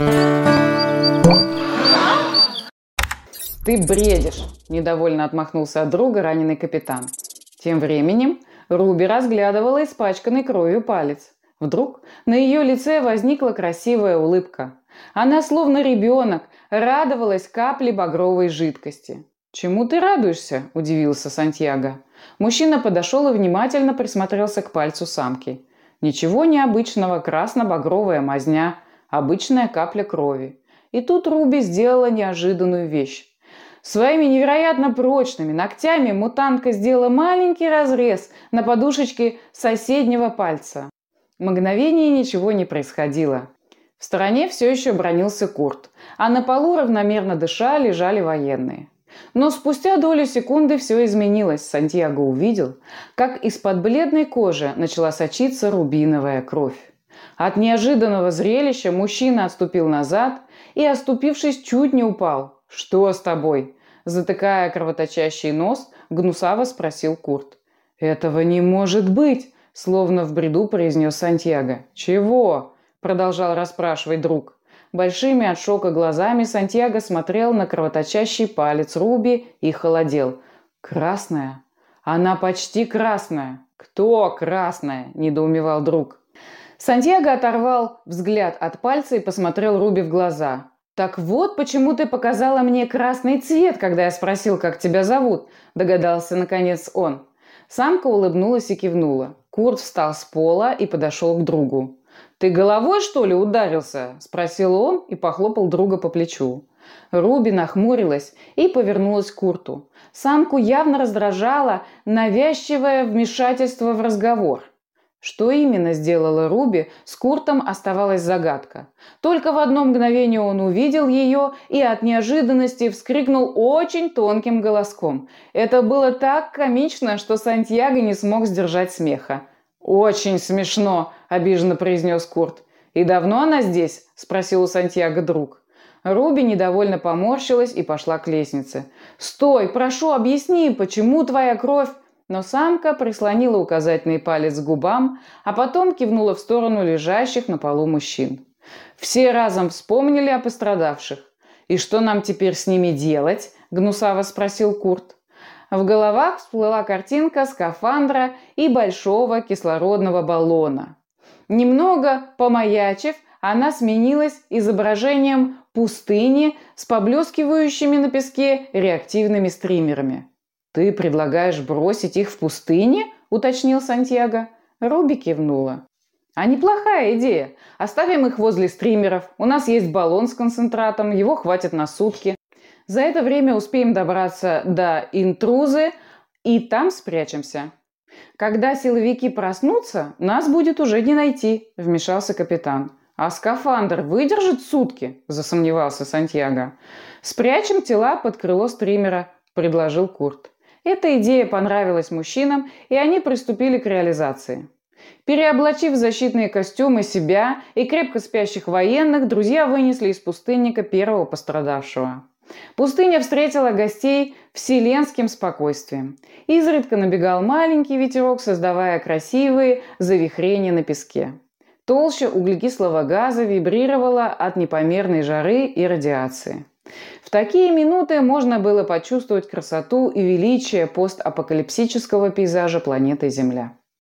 «Ты бредишь!» – недовольно отмахнулся от друга раненый капитан. Тем временем Руби разглядывала испачканный кровью палец. Вдруг на ее лице возникла красивая улыбка. Она, словно ребенок, радовалась капле багровой жидкости. «Чему ты радуешься?» – удивился Сантьяго. Мужчина подошел и внимательно присмотрелся к пальцу самки. Ничего необычного, красно-багровая мазня, обычная капля крови. И тут Руби сделала неожиданную вещь. Своими невероятно прочными ногтями мутантка сделала маленький разрез на подушечке соседнего пальца. Мгновение ничего не происходило. В стороне все еще бронился Курт, а на полу равномерно дыша лежали военные. Но спустя долю секунды все изменилось. Сантьяго увидел, как из-под бледной кожи начала сочиться рубиновая кровь. От неожиданного зрелища мужчина отступил назад и, оступившись, чуть не упал. «Что с тобой?» Затыкая кровоточащий нос, гнусаво спросил Курт. «Этого не может быть!» Словно в бреду произнес Сантьяго. «Чего?» Продолжал расспрашивать друг. Большими от шока глазами Сантьяго смотрел на кровоточащий палец Руби и холодел. «Красная? Она почти красная!» «Кто красная?» – недоумевал друг. Сантьяго оторвал взгляд от пальца и посмотрел Руби в глаза. «Так вот, почему ты показала мне красный цвет, когда я спросил, как тебя зовут», – догадался наконец он. Самка улыбнулась и кивнула. Курт встал с пола и подошел к другу. «Ты головой, что ли, ударился?» – спросил он и похлопал друга по плечу. Руби нахмурилась и повернулась к Курту. Самку явно раздражало навязчивое вмешательство в разговор. Что именно сделала Руби, с Куртом оставалась загадка. Только в одно мгновение он увидел ее и от неожиданности вскрикнул очень тонким голоском. Это было так комично, что Сантьяго не смог сдержать смеха. «Очень смешно», – обиженно произнес Курт. «И давно она здесь?» – спросил у Сантьяго друг. Руби недовольно поморщилась и пошла к лестнице. «Стой, прошу, объясни, почему твоя кровь...» Но самка прислонила указательный палец к губам, а потом кивнула в сторону лежащих на полу мужчин. Все разом вспомнили о пострадавших. «И что нам теперь с ними делать?» – гнусаво спросил Курт. В головах всплыла картинка скафандра и большого кислородного баллона. Немного помаячив, она сменилась изображением пустыни с поблескивающими на песке реактивными стримерами. «Ты предлагаешь бросить их в пустыне?» – уточнил Сантьяго. Руби кивнула. «А неплохая идея. Оставим их возле стримеров. У нас есть баллон с концентратом, его хватит на сутки. За это время успеем добраться до интрузы и там спрячемся». «Когда силовики проснутся, нас будет уже не найти», – вмешался капитан. «А скафандр выдержит сутки?» – засомневался Сантьяго. «Спрячем тела под крыло стримера», – предложил Курт. Эта идея понравилась мужчинам, и они приступили к реализации. Переоблачив защитные костюмы себя и крепко спящих военных, друзья вынесли из пустынника первого пострадавшего. Пустыня встретила гостей вселенским спокойствием. Изредка набегал маленький ветерок, создавая красивые завихрения на песке. Толща углекислого газа вибрировала от непомерной жары и радиации. В такие минуты можно было почувствовать красоту и величие постапокалипсического пейзажа планеты Земля.